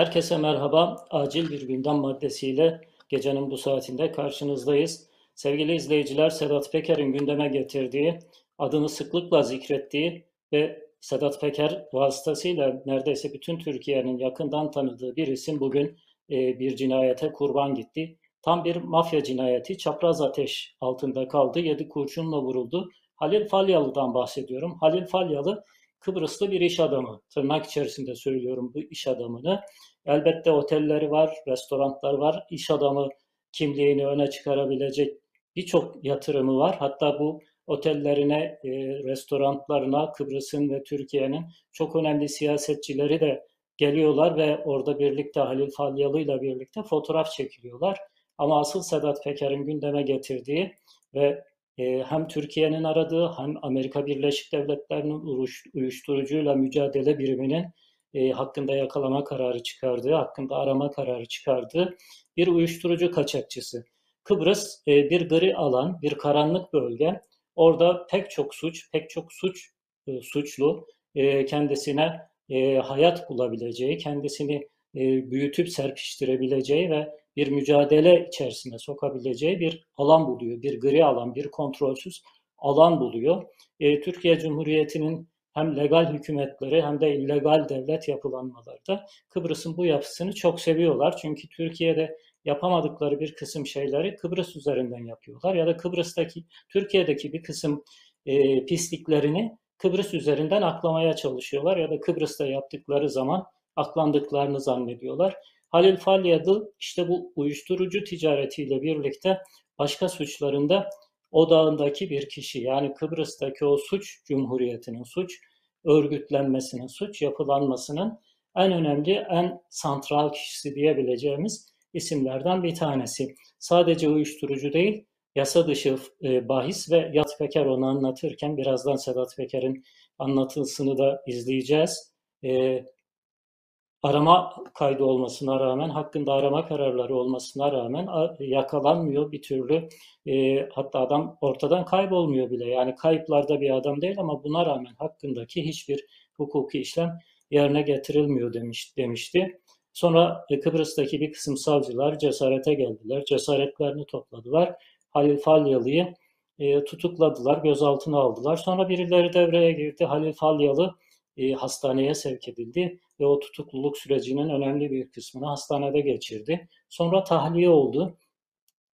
Herkese merhaba. Acil bir gündem maddesiyle gecenin bu saatinde karşınızdayız. Sevgili izleyiciler, Sedat Peker'in gündeme getirdiği, adını sıklıkla zikrettiği ve Sedat Peker vasıtasıyla neredeyse bütün Türkiye'nin yakından tanıdığı bir isim bugün e, bir cinayete kurban gitti. Tam bir mafya cinayeti, çapraz ateş altında kaldı, yedi kurşunla vuruldu. Halil Falyalı'dan bahsediyorum. Halil Falyalı Kıbrıslı bir iş adamı. Tırnak içerisinde söylüyorum bu iş adamını. Elbette otelleri var, restoranlar var. İş adamı kimliğini öne çıkarabilecek birçok yatırımı var. Hatta bu otellerine, e, restoranlarına Kıbrıs'ın ve Türkiye'nin çok önemli siyasetçileri de geliyorlar ve orada birlikte Halil Falyalı ile birlikte fotoğraf çekiliyorlar. Ama asıl Sedat Peker'in gündeme getirdiği ve e, hem Türkiye'nin aradığı hem Amerika Birleşik Devletleri'nin uyuşturucuyla mücadele biriminin e, hakkında yakalama kararı çıkardığı, hakkında arama kararı çıkardığı bir uyuşturucu kaçakçısı. Kıbrıs e, bir gri alan, bir karanlık bölge. Orada pek çok suç, pek çok suç e, suçlu e, kendisine e, hayat bulabileceği, kendisini e, büyütüp serpiştirebileceği ve bir mücadele içerisine sokabileceği bir alan buluyor. Bir gri alan, bir kontrolsüz alan buluyor. E, Türkiye Cumhuriyeti'nin hem legal hükümetleri hem de illegal devlet yapılanmalarda Kıbrıs'ın bu yapısını çok seviyorlar. Çünkü Türkiye'de yapamadıkları bir kısım şeyleri Kıbrıs üzerinden yapıyorlar ya da Kıbrıs'taki Türkiye'deki bir kısım e, pisliklerini Kıbrıs üzerinden aklamaya çalışıyorlar ya da Kıbrıs'ta yaptıkları zaman aklandıklarını zannediyorlar. Halil Falyadı işte bu uyuşturucu ticaretiyle birlikte başka suçlarında odağındaki bir kişi yani Kıbrıs'taki o suç cumhuriyetinin suç örgütlenmesinin, suç yapılanmasının en önemli, en santral kişisi diyebileceğimiz isimlerden bir tanesi. Sadece uyuşturucu değil, yasa dışı e, bahis ve Yat Peker onu anlatırken birazdan Sedat Peker'in anlatısını da izleyeceğiz. Arama kaydı olmasına rağmen, hakkında arama kararları olmasına rağmen yakalanmıyor bir türlü. E, hatta adam ortadan kaybolmuyor bile. Yani kayıplarda bir adam değil ama buna rağmen hakkındaki hiçbir hukuki işlem yerine getirilmiyor demiş, demişti. Sonra e, Kıbrıs'taki bir kısım savcılar cesarete geldiler. Cesaretlerini topladılar. Halil Falyalı'yı e, tutukladılar, gözaltına aldılar. Sonra birileri devreye girdi. Halil Falyalı e, hastaneye sevk edildi ve o tutukluluk sürecinin önemli bir kısmını hastanede geçirdi. Sonra tahliye oldu.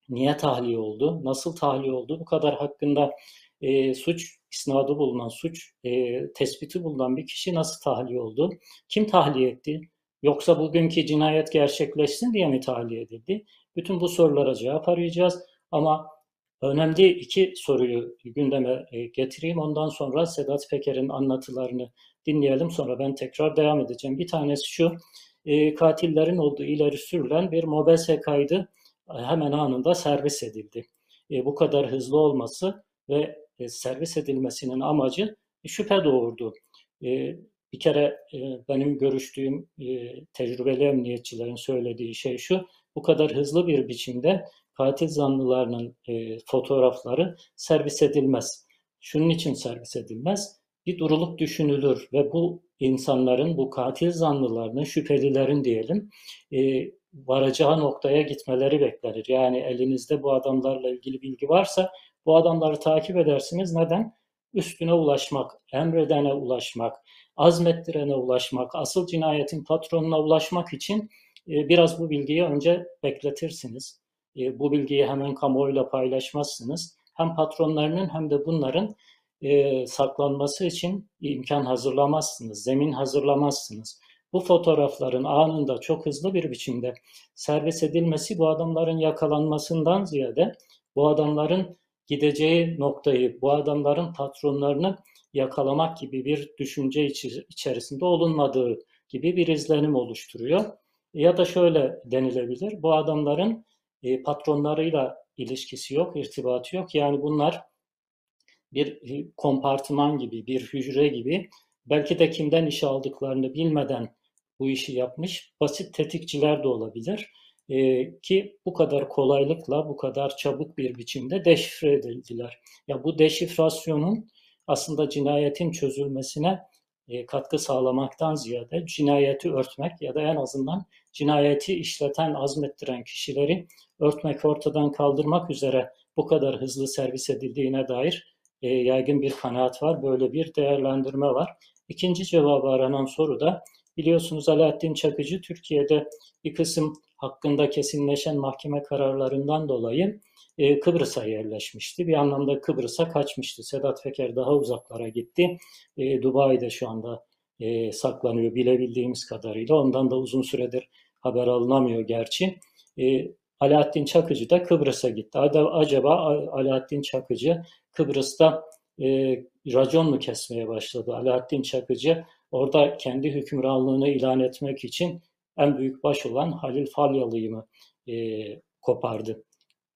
Niye tahliye oldu? Nasıl tahliye oldu? Bu kadar hakkında e, suç isnadı bulunan, suç e, tespiti bulunan bir kişi nasıl tahliye oldu? Kim tahliye etti? Yoksa bugünkü cinayet gerçekleşsin diye mi tahliye edildi? Bütün bu sorulara cevap arayacağız. Ama önemli iki soruyu gündeme e, getireyim. Ondan sonra Sedat Peker'in anlatılarını dinleyelim sonra ben tekrar devam edeceğim. Bir tanesi şu, e, katillerin olduğu ileri sürülen bir mobese kaydı e, hemen anında servis edildi. E, bu kadar hızlı olması ve servis edilmesinin amacı şüphe doğurdu. Bir kere benim görüştüğüm e, tecrübeli emniyetçilerin söylediği şey şu, bu kadar hızlı bir biçimde katil zanlılarının fotoğrafları servis edilmez. Şunun için servis edilmez bir duruluk düşünülür ve bu insanların, bu katil zanlılarının, şüphelilerin diyelim, e, varacağı noktaya gitmeleri beklenir. Yani elinizde bu adamlarla ilgili bilgi varsa bu adamları takip edersiniz. Neden? Üstüne ulaşmak, emredene ulaşmak, azmettirene ulaşmak, asıl cinayetin patronuna ulaşmak için e, biraz bu bilgiyi önce bekletirsiniz. E, bu bilgiyi hemen kamuoyuyla paylaşmazsınız. Hem patronlarının hem de bunların e, saklanması için imkan hazırlamazsınız, zemin hazırlamazsınız. Bu fotoğrafların anında çok hızlı bir biçimde servis edilmesi bu adamların yakalanmasından ziyade bu adamların gideceği noktayı, bu adamların patronlarını yakalamak gibi bir düşünce içerisinde olunmadığı gibi bir izlenim oluşturuyor. Ya da şöyle denilebilir, bu adamların e, patronlarıyla ilişkisi yok, irtibatı yok. Yani bunlar bir kompartıman gibi, bir hücre gibi belki de kimden iş aldıklarını bilmeden bu işi yapmış basit tetikçiler de olabilir. Ee, ki bu kadar kolaylıkla, bu kadar çabuk bir biçimde deşifre edildiler. Ya bu deşifrasyonun aslında cinayetin çözülmesine e, katkı sağlamaktan ziyade cinayeti örtmek ya da en azından cinayeti işleten, azmettiren kişileri örtmek, ortadan kaldırmak üzere bu kadar hızlı servis edildiğine dair e, yaygın bir kanaat var. Böyle bir değerlendirme var. İkinci cevabı aranan soru da biliyorsunuz Alaaddin Çakıcı Türkiye'de bir kısım hakkında kesinleşen mahkeme kararlarından dolayı e, Kıbrıs'a yerleşmişti. Bir anlamda Kıbrıs'a kaçmıştı. Sedat Peker daha uzaklara gitti. E, Dubai'de şu anda e, saklanıyor bilebildiğimiz kadarıyla. Ondan da uzun süredir haber alınamıyor gerçi. E, Alaaddin Çakıcı da Kıbrıs'a gitti. Acaba Alaaddin Çakıcı Kıbrıs'ta e, racon mu kesmeye başladı? Alaaddin Çakıcı orada kendi hükümranlığını ilan etmek için en büyük baş olan Halil Falyalı'yı mı e, kopardı?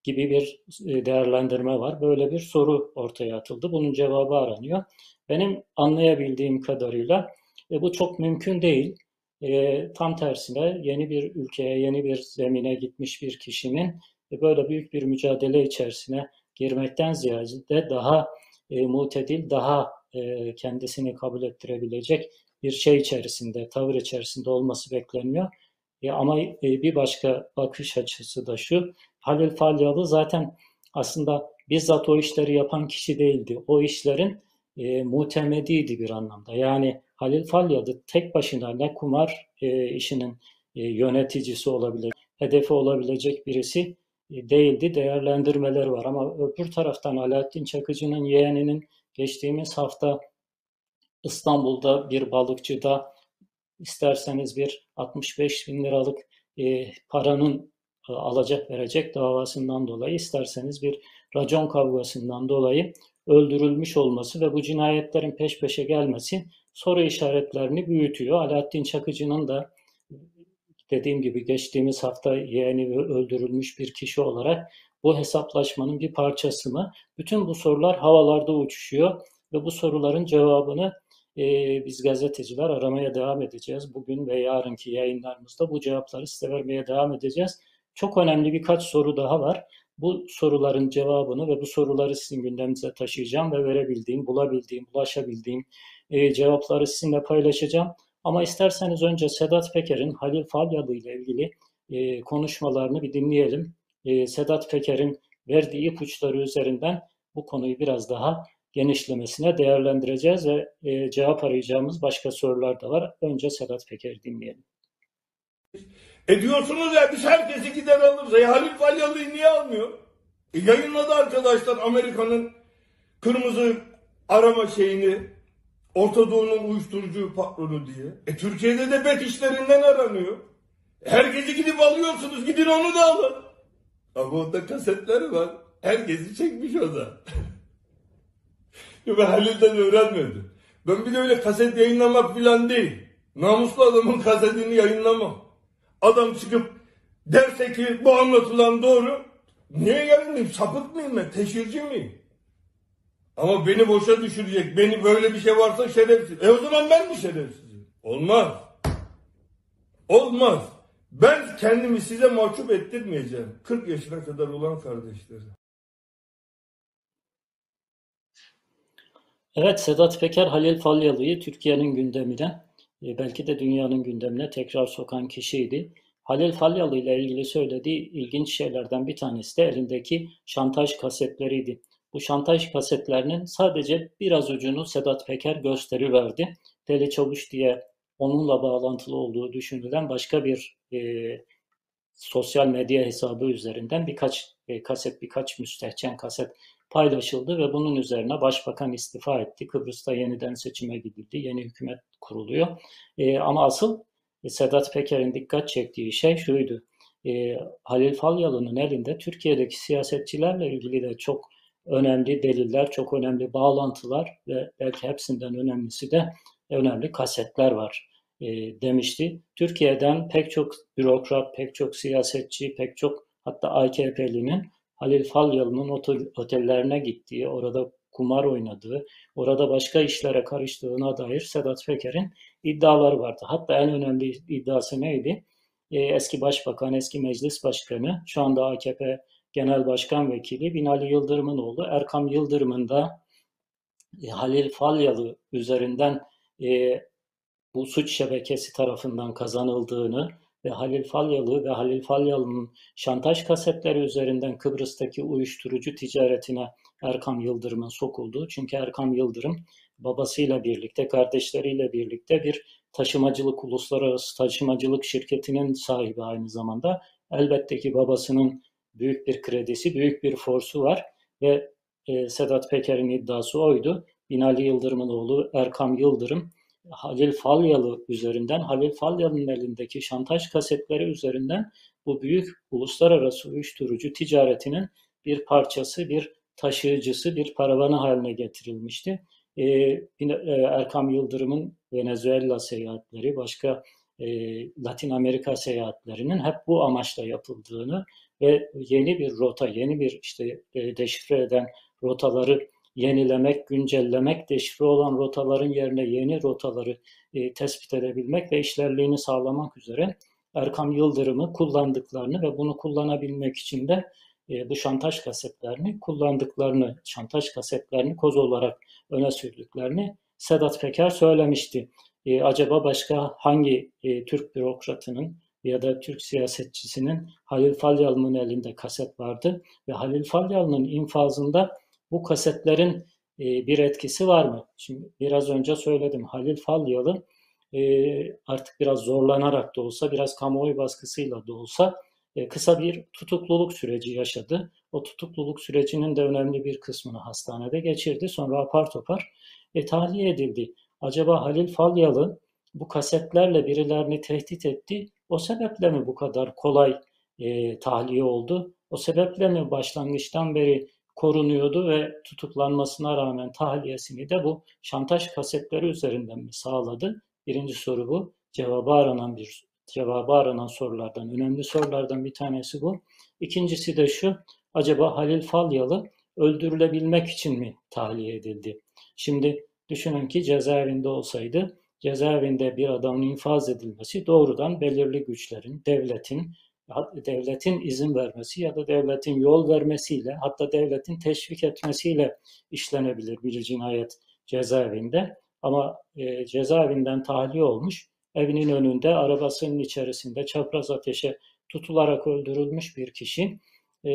gibi bir e, değerlendirme var. Böyle bir soru ortaya atıldı. Bunun cevabı aranıyor. Benim anlayabildiğim kadarıyla e, bu çok mümkün değil. E, tam tersine yeni bir ülkeye, yeni bir zemine gitmiş bir kişinin e, böyle büyük bir mücadele içerisine girmekten ziyade daha e, mutedil, daha e, kendisini kabul ettirebilecek bir şey içerisinde, tavır içerisinde olması bekleniyor. E, ama e, bir başka bakış açısı da şu, Halil Falyalı zaten aslında bizzat o işleri yapan kişi değildi. O işlerin e, mutemediydi bir anlamda. Yani Halil Falyalı tek başına ne kumar e, işinin e, yöneticisi olabilir, hedefi olabilecek birisi değildi. Değerlendirmeler var ama öbür taraftan Alaaddin Çakıcı'nın yeğeninin geçtiğimiz hafta İstanbul'da bir balıkçıda isterseniz bir 65 bin liralık e, paranın e, alacak verecek davasından dolayı isterseniz bir racon kavgasından dolayı öldürülmüş olması ve bu cinayetlerin peş peşe gelmesi soru işaretlerini büyütüyor. Alaaddin Çakıcı'nın da dediğim gibi geçtiğimiz hafta yeğeni öldürülmüş bir kişi olarak bu hesaplaşmanın bir parçası mı? Bütün bu sorular havalarda uçuşuyor ve bu soruların cevabını e, biz gazeteciler aramaya devam edeceğiz. Bugün ve yarınki yayınlarımızda bu cevapları size vermeye devam edeceğiz. Çok önemli birkaç soru daha var. Bu soruların cevabını ve bu soruları sizin gündeminize taşıyacağım ve verebildiğim, bulabildiğim, ulaşabildiğim e, cevapları sizinle paylaşacağım. Ama isterseniz önce Sedat Peker'in Halil Falyalı ile ilgili e, konuşmalarını bir dinleyelim. E, Sedat Peker'in verdiği ipuçları üzerinden bu konuyu biraz daha genişlemesine değerlendireceğiz ve e, cevap arayacağımız başka sorular da var. Önce Sedat Peker'i dinleyelim. E diyorsunuz ya biz herkesi gider alırız. E Halil Falyalı'yı niye almıyor? E yayınladı arkadaşlar Amerika'nın kırmızı arama şeyini Orta Doğu'nun uyuşturucu patronu diye. E Türkiye'de de bet işlerinden aranıyor. Herkesi gidip alıyorsunuz. Gidin onu da alın. Ama onda kasetleri var. Herkesi çekmiş o da. ben Halil'den öğrenmedim. Ben bir de öyle kaset yayınlamak falan değil. Namuslu adamın kasetini yayınlamam. Adam çıkıp derse ki bu anlatılan doğru. Niye yayınlayayım? Sapık mıyım ben? Teşhirci miyim? Ama beni boşa düşürecek. Beni böyle bir şey varsa şerefsiz. E o zaman ben mi şerefsizim? Olmaz. Olmaz. Ben kendimi size mahcup ettirmeyeceğim. 40 yaşına kadar olan kardeşlerim. Evet Sedat Peker Halil Falyalı'yı Türkiye'nin gündemine e, belki de dünyanın gündemine tekrar sokan kişiydi. Halil Falyalı ile ilgili söylediği ilginç şeylerden bir tanesi de elindeki şantaj kasetleriydi. Bu şantaj kasetlerinin sadece biraz ucunu Sedat Peker gösteriverdi. Deli Çavuş diye onunla bağlantılı olduğu düşünülen başka bir e, sosyal medya hesabı üzerinden birkaç e, kaset, birkaç müstehcen kaset paylaşıldı ve bunun üzerine başbakan istifa etti. Kıbrıs'ta yeniden seçime gidildi. Yeni hükümet kuruluyor. E, ama asıl e, Sedat Peker'in dikkat çektiği şey şuydu. E, Halil Falyalı'nın elinde Türkiye'deki siyasetçilerle ilgili de çok önemli deliller, çok önemli bağlantılar ve belki hepsinden önemlisi de önemli kasetler var e, demişti. Türkiye'den pek çok bürokrat, pek çok siyasetçi, pek çok hatta AKP'linin Halil Falyalı'nın otellerine gittiği, orada kumar oynadığı, orada başka işlere karıştığına dair Sedat Peker'in iddiaları vardı. Hatta en önemli iddiası neydi? Ee, eski başbakan, eski meclis başkanı, şu anda AKP Genel Başkan Vekili Binali Yıldırım'ın oğlu Erkam Yıldırım'ın da e, Halil Falyalı üzerinden e, bu suç şebekesi tarafından kazanıldığını ve Halil Falyalı ve Halil Falyalı'nın şantaj kasetleri üzerinden Kıbrıs'taki uyuşturucu ticaretine Erkam Yıldırım'ın sokulduğu. Çünkü Erkam Yıldırım babasıyla birlikte, kardeşleriyle birlikte bir taşımacılık, uluslararası taşımacılık şirketinin sahibi aynı zamanda. Elbette ki babasının büyük bir kredisi, büyük bir forsu var ve e, Sedat Peker'in iddiası oydu. Binali Yıldırım'ın oğlu Erkam Yıldırım Halil Falyalı üzerinden, Halil Falyalı'nın elindeki şantaj kasetleri üzerinden bu büyük uluslararası uyuşturucu ticaretinin bir parçası, bir taşıyıcısı, bir paravanı haline getirilmişti. Ee, Erkam Yıldırım'ın Venezuela seyahatleri, başka e, Latin Amerika seyahatlerinin hep bu amaçla yapıldığını ve yeni bir rota, yeni bir işte e, deşifre eden rotaları yenilemek, güncellemek, deşifre olan rotaların yerine yeni rotaları e, tespit edebilmek ve işlerliğini sağlamak üzere Erkam Yıldırım'ı kullandıklarını ve bunu kullanabilmek için de e, bu şantaj kasetlerini kullandıklarını, şantaj kasetlerini koz olarak öne sürdüklerini Sedat Peker söylemişti. E, acaba başka hangi e, Türk bürokratının ya da Türk siyasetçisinin Halil Falyalı'nın elinde kaset vardı ve Halil Falyalı'nın infazında bu kasetlerin e, bir etkisi var mı? Şimdi biraz önce söyledim Halil Falyalı e, artık biraz zorlanarak da olsa biraz kamuoyu baskısıyla da olsa e, kısa bir tutukluluk süreci yaşadı. O tutukluluk sürecinin de önemli bir kısmını hastanede geçirdi. Sonra apar topar e, tahliye edildi. Acaba Halil Falyalı bu kasetlerle birilerini tehdit etti. O sebeple mi bu kadar kolay e, tahliye oldu? O sebeple mi başlangıçtan beri korunuyordu ve tutuklanmasına rağmen tahliyesini de bu şantaj kasetleri üzerinden mi sağladı? Birinci soru bu. Cevabı aranan bir cevabı aranan sorulardan, önemli sorulardan bir tanesi bu. İkincisi de şu, acaba Halil Falyalı öldürülebilmek için mi tahliye edildi? Şimdi düşünün ki cezaevinde olsaydı, cezaevinde bir adamın infaz edilmesi doğrudan belirli güçlerin, devletin, devletin izin vermesi ya da devletin yol vermesiyle hatta devletin teşvik etmesiyle işlenebilir bir cinayet cezaevinde. Ama e, cezaevinden tahliye olmuş, evinin önünde arabasının içerisinde çapraz ateşe tutularak öldürülmüş bir kişi e,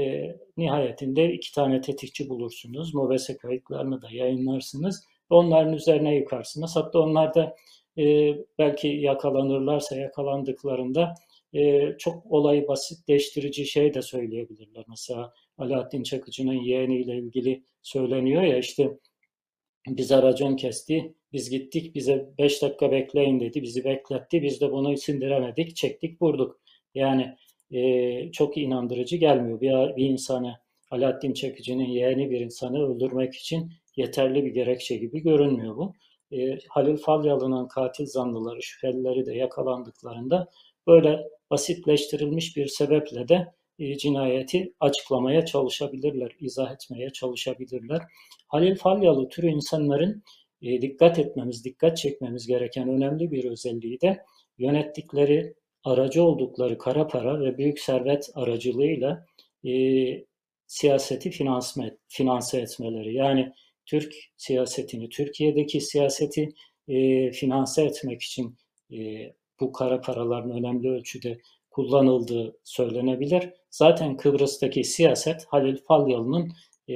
nihayetinde iki tane tetikçi bulursunuz. MOBESE kayıtlarını da yayınlarsınız. Onların üzerine yıkarsınız. Hatta onlar da e, belki yakalanırlarsa yakalandıklarında e, çok olayı basitleştirici şey de söyleyebilirler. Mesela Alaaddin Çakıcı'nın yeğeniyle ilgili söyleniyor ya işte bize racon kesti, biz gittik bize 5 dakika bekleyin dedi, bizi bekletti, biz de bunu sindiremedik, çektik vurduk. Yani e, çok inandırıcı gelmiyor. Bir, bir insanı Alaaddin Çakıcı'nın yeğeni bir insanı öldürmek için yeterli bir gerekçe gibi görünmüyor bu. E, Halil Falyalı'nın katil zanlıları, şüphelileri de yakalandıklarında böyle basitleştirilmiş bir sebeple de e, cinayeti açıklamaya çalışabilirler, izah etmeye çalışabilirler. Halil Falyalı türü insanların e, dikkat etmemiz, dikkat çekmemiz gereken önemli bir özelliği de yönettikleri, aracı oldukları kara para ve büyük servet aracılığıyla e, siyaseti finansme, finanse etmeleri. Yani Türk siyasetini, Türkiye'deki siyaseti e, finanse etmek için e, bu kara paraların önemli ölçüde kullanıldığı söylenebilir. Zaten Kıbrıs'taki siyaset Halil Falyalı'nın e,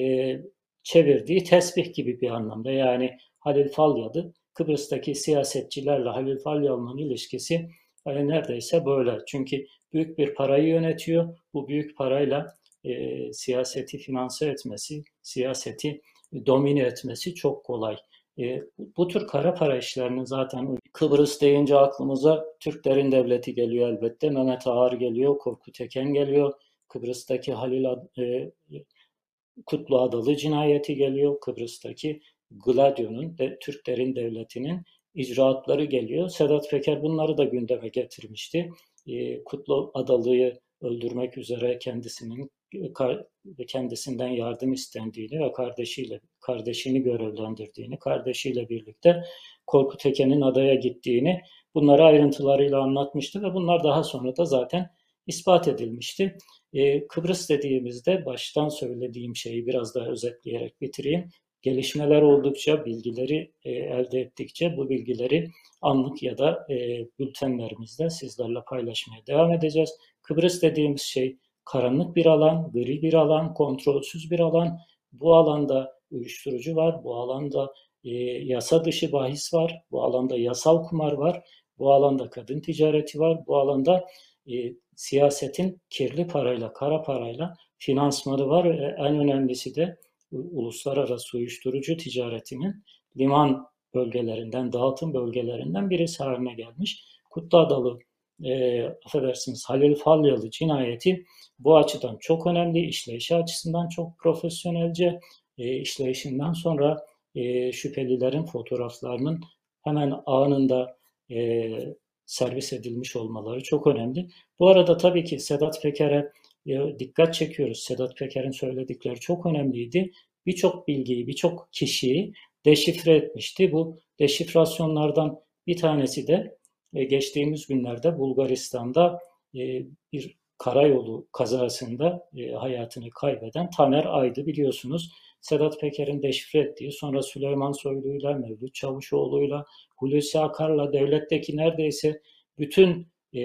çevirdiği tesbih gibi bir anlamda. Yani Halil Falyalı Kıbrıs'taki siyasetçilerle Halil Falyalı'nın ilişkisi e, neredeyse böyle. Çünkü büyük bir parayı yönetiyor. Bu büyük parayla e, siyaseti finanse etmesi, siyaseti domine etmesi çok kolay. E, bu tür kara para işlerinin zaten Kıbrıs deyince aklımıza Türklerin devleti geliyor elbette. Mehmet Ağar geliyor, Korkut Eken geliyor. Kıbrıs'taki Halil e, Kutlu Adalı cinayeti geliyor. Kıbrıs'taki Gladio'nun, de, Türklerin devletinin icraatları geliyor. Sedat Peker bunları da gündeme getirmişti. E, Kutlu Adalı'yı öldürmek üzere kendisinin kendisinden yardım istendiğini ve kardeşiyle kardeşini görevlendirdiğini, kardeşiyle birlikte Korkut Eken'in adaya gittiğini bunları ayrıntılarıyla anlatmıştı ve bunlar daha sonra da zaten ispat edilmişti. Ee, Kıbrıs dediğimizde baştan söylediğim şeyi biraz daha özetleyerek bitireyim. gelişmeler oldukça, bilgileri e, elde ettikçe bu bilgileri anlık ya da e, bültenlerimizde sizlerle paylaşmaya devam edeceğiz. Kıbrıs dediğimiz şey karanlık bir alan, gri bir alan, kontrolsüz bir alan. Bu alanda uyuşturucu var, bu alanda e, yasa dışı bahis var, bu alanda yasal kumar var, bu alanda kadın ticareti var, bu alanda e, siyasetin kirli parayla, kara parayla finansmanı var ve en önemlisi de uluslararası uyuşturucu ticaretinin liman bölgelerinden, dağıtım bölgelerinden birisi haline gelmiş. Kutluadalı e, affedersiniz Halil Falyalı cinayeti bu açıdan çok önemli, işleyişi açısından çok profesyonelce, e, işleyişinden sonra e, şüphelilerin fotoğraflarının hemen anında e, servis edilmiş olmaları çok önemli. Bu arada tabii ki Sedat Peker'e e, dikkat çekiyoruz. Sedat Peker'in söyledikleri çok önemliydi. Birçok bilgiyi, birçok kişiyi deşifre etmişti. Bu deşifrasyonlardan bir tanesi de e, geçtiğimiz günlerde Bulgaristan'da e, bir karayolu kazasında e, hayatını kaybeden Taner Aydı biliyorsunuz. Sedat Peker'in deşifre ettiği, sonra Süleyman Soylu'yla, Mevlüt Çavuşoğlu'yla, Hulusi Akar'la, devletteki neredeyse bütün e,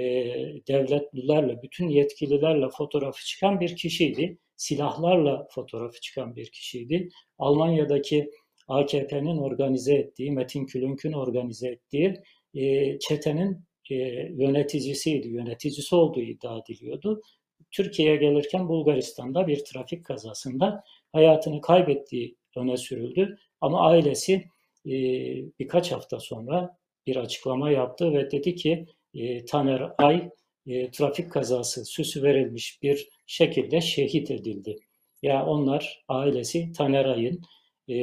devletlilerle, bütün yetkililerle fotoğrafı çıkan bir kişiydi. Silahlarla fotoğrafı çıkan bir kişiydi. Almanya'daki AKP'nin organize ettiği, Metin Külünk'ün organize ettiği e, çetenin e, yöneticisiydi, yöneticisi olduğu iddia ediliyordu. Türkiye'ye gelirken Bulgaristan'da bir trafik kazasında hayatını kaybettiği öne sürüldü. Ama ailesi e, birkaç hafta sonra bir açıklama yaptı ve dedi ki e, Taner Ay e, trafik kazası süsü verilmiş bir şekilde şehit edildi. Ya yani onlar ailesi Taner Ay'ın e,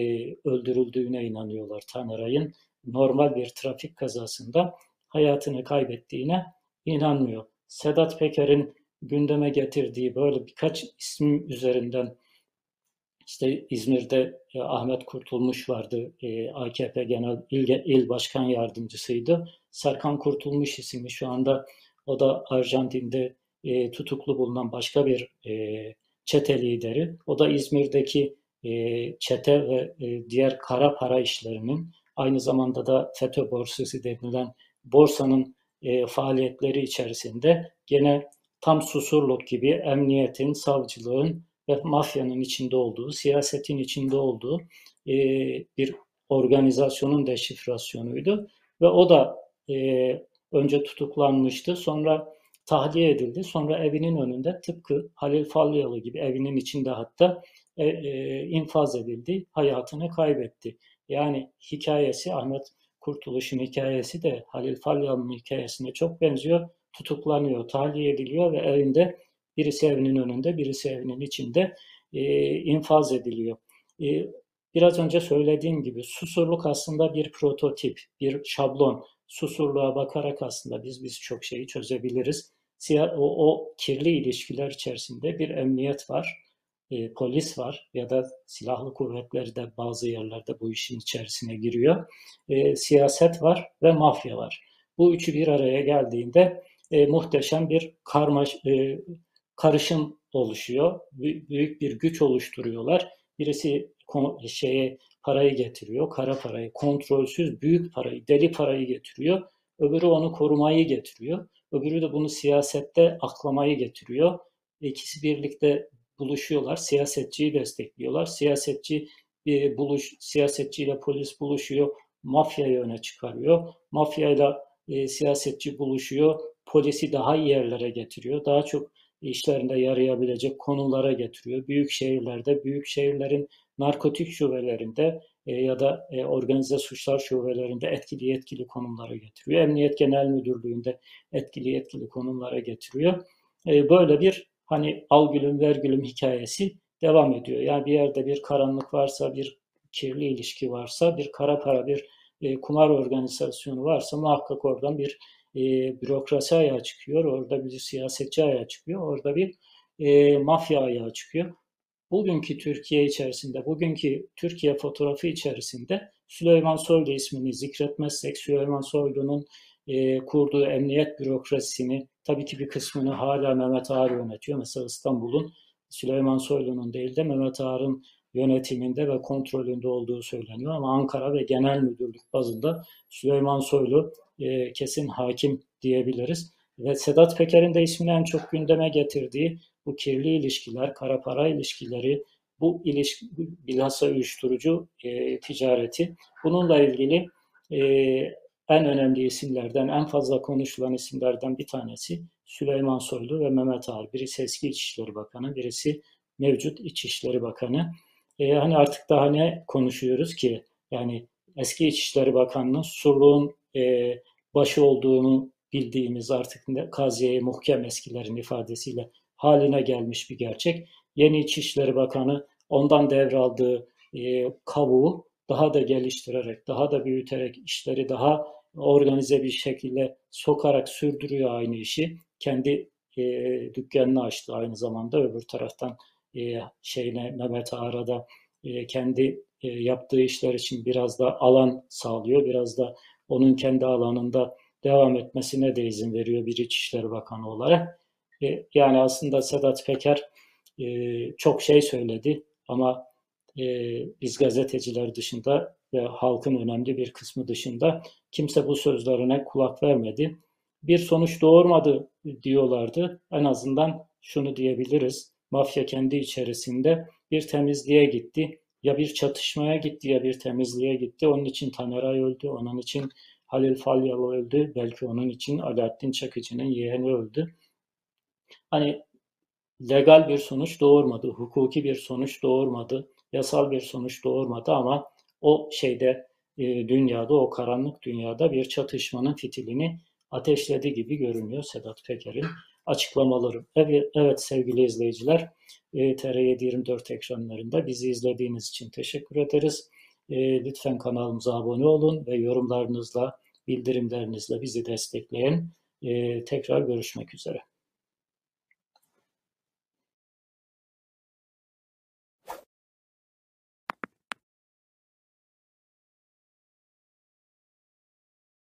öldürüldüğüne inanıyorlar. Taner Ay'ın normal bir trafik kazasında hayatını kaybettiğine inanmıyor. Sedat Peker'in gündeme getirdiği böyle birkaç isim üzerinden işte İzmir'de e, Ahmet Kurtulmuş vardı. E, AKP Genel İl, İl Başkan Yardımcısıydı. Serkan Kurtulmuş ismi şu anda o da Arjantin'de e, tutuklu bulunan başka bir e, çete lideri. O da İzmir'deki çete ve diğer kara para işlerinin aynı zamanda da FETÖ borsası denilen borsanın e, faaliyetleri içerisinde gene tam susurluk gibi emniyetin, savcılığın ve mafyanın içinde olduğu, siyasetin içinde olduğu e, bir organizasyonun deşifrasyonuydu. Ve o da e, önce tutuklanmıştı, sonra tahliye edildi. Sonra evinin önünde tıpkı Halil Falyalı gibi evinin içinde hatta e, e, infaz edildi, hayatını kaybetti. Yani hikayesi Ahmet Kurtuluş'un hikayesi de Halil Falyalı'nın hikayesine çok benziyor. Tutuklanıyor, tahliye ediliyor ve evinde birisi evinin önünde, birisi evinin içinde e, infaz ediliyor. E, biraz önce söylediğim gibi susurluk aslında bir prototip, bir şablon. Susurluğa bakarak aslında biz biz çok şeyi çözebiliriz. O, o kirli ilişkiler içerisinde bir emniyet var e, polis var ya da silahlı kuvvetleri de bazı yerlerde bu işin içerisine giriyor. E, siyaset var ve mafya var. Bu üçü bir araya geldiğinde e, muhteşem bir karma e, karışım oluşuyor. Büyük bir güç oluşturuyorlar. Birisi şeye parayı getiriyor, kara parayı, kontrolsüz büyük parayı, deli parayı getiriyor. Öbürü onu korumayı getiriyor. Öbürü de bunu siyasette aklamayı getiriyor. İkisi birlikte buluşuyorlar. Siyasetçiyi destekliyorlar. Siyasetçi bir buluş siyasetçiyle polis buluşuyor. Mafyayı öne çıkarıyor. Mafyayla e, siyasetçi buluşuyor. Polisi daha iyi yerlere getiriyor. Daha çok işlerinde yarayabilecek konulara getiriyor. Büyük şehirlerde, büyük şehirlerin narkotik şubelerinde e, ya da e, organize suçlar şubelerinde etkili yetkili konumlara getiriyor. Emniyet Genel Müdürlüğü'nde etkili yetkili konumlara getiriyor. E, böyle bir hani al gülüm ver gülüm hikayesi devam ediyor. Yani bir yerde bir karanlık varsa, bir kirli ilişki varsa, bir kara para, bir e, kumar organizasyonu varsa muhakkak oradan bir e, bürokrasi ayağı çıkıyor, orada bir siyasetçi ayağı çıkıyor, orada bir e, mafya ayağı çıkıyor. Bugünkü Türkiye içerisinde, bugünkü Türkiye fotoğrafı içerisinde Süleyman Soylu ismini zikretmezsek, Süleyman Soylu'nun e, kurduğu emniyet bürokrasisini tabii ki bir kısmını hala Mehmet Ağar yönetiyor. Mesela İstanbul'un Süleyman Soylu'nun değil de Mehmet Ağar'ın yönetiminde ve kontrolünde olduğu söyleniyor. Ama Ankara ve Genel Müdürlük bazında Süleyman Soylu e, kesin hakim diyebiliriz. Ve Sedat Peker'in de ismini en çok gündeme getirdiği bu kirli ilişkiler, kara para ilişkileri, bu ilişki bilhassa uyuşturucu e, ticareti. Bununla ilgili e, en önemli isimlerden, en fazla konuşulan isimlerden bir tanesi Süleyman Soylu ve Mehmet Ağar. Birisi eski İçişleri Bakanı, birisi mevcut İçişleri Bakanı. E, hani artık daha ne konuşuyoruz ki? Yani eski İçişleri Bakanı'nın surluğun e, başı olduğunu bildiğimiz artık kaziye muhkem eskilerin ifadesiyle haline gelmiş bir gerçek. Yeni İçişleri Bakanı ondan devraldığı e, kavuğu daha da geliştirerek, daha da büyüterek işleri daha organize bir şekilde sokarak sürdürüyor aynı işi. Kendi e, dükkanını açtı aynı zamanda öbür taraftan e, şeyine Mehmet Ağar'a da e, kendi e, yaptığı işler için biraz da alan sağlıyor. Biraz da onun kendi alanında devam etmesine de izin veriyor bir İçişleri Bakanı olarak. E, yani aslında Sedat Peker e, çok şey söyledi ama e, biz gazeteciler dışında ve halkın önemli bir kısmı dışında kimse bu sözlerine kulak vermedi. Bir sonuç doğurmadı diyorlardı. En azından şunu diyebiliriz. Mafya kendi içerisinde bir temizliğe gitti. Ya bir çatışmaya gitti ya bir temizliğe gitti. Onun için Taneray öldü. Onun için Halil Falyalı öldü. Belki onun için Alaaddin Çakıcı'nın yeğeni öldü. Hani legal bir sonuç doğurmadı, hukuki bir sonuç doğurmadı, yasal bir sonuç doğurmadı ama o şeyde e, dünyada, o karanlık dünyada bir çatışmanın fitilini ateşledi gibi görünüyor Sedat Peker'in açıklamaları. Evet, evet sevgili izleyiciler, e, TR724 ekranlarında bizi izlediğiniz için teşekkür ederiz. E, lütfen kanalımıza abone olun ve yorumlarınızla, bildirimlerinizle bizi destekleyin. E, tekrar görüşmek üzere.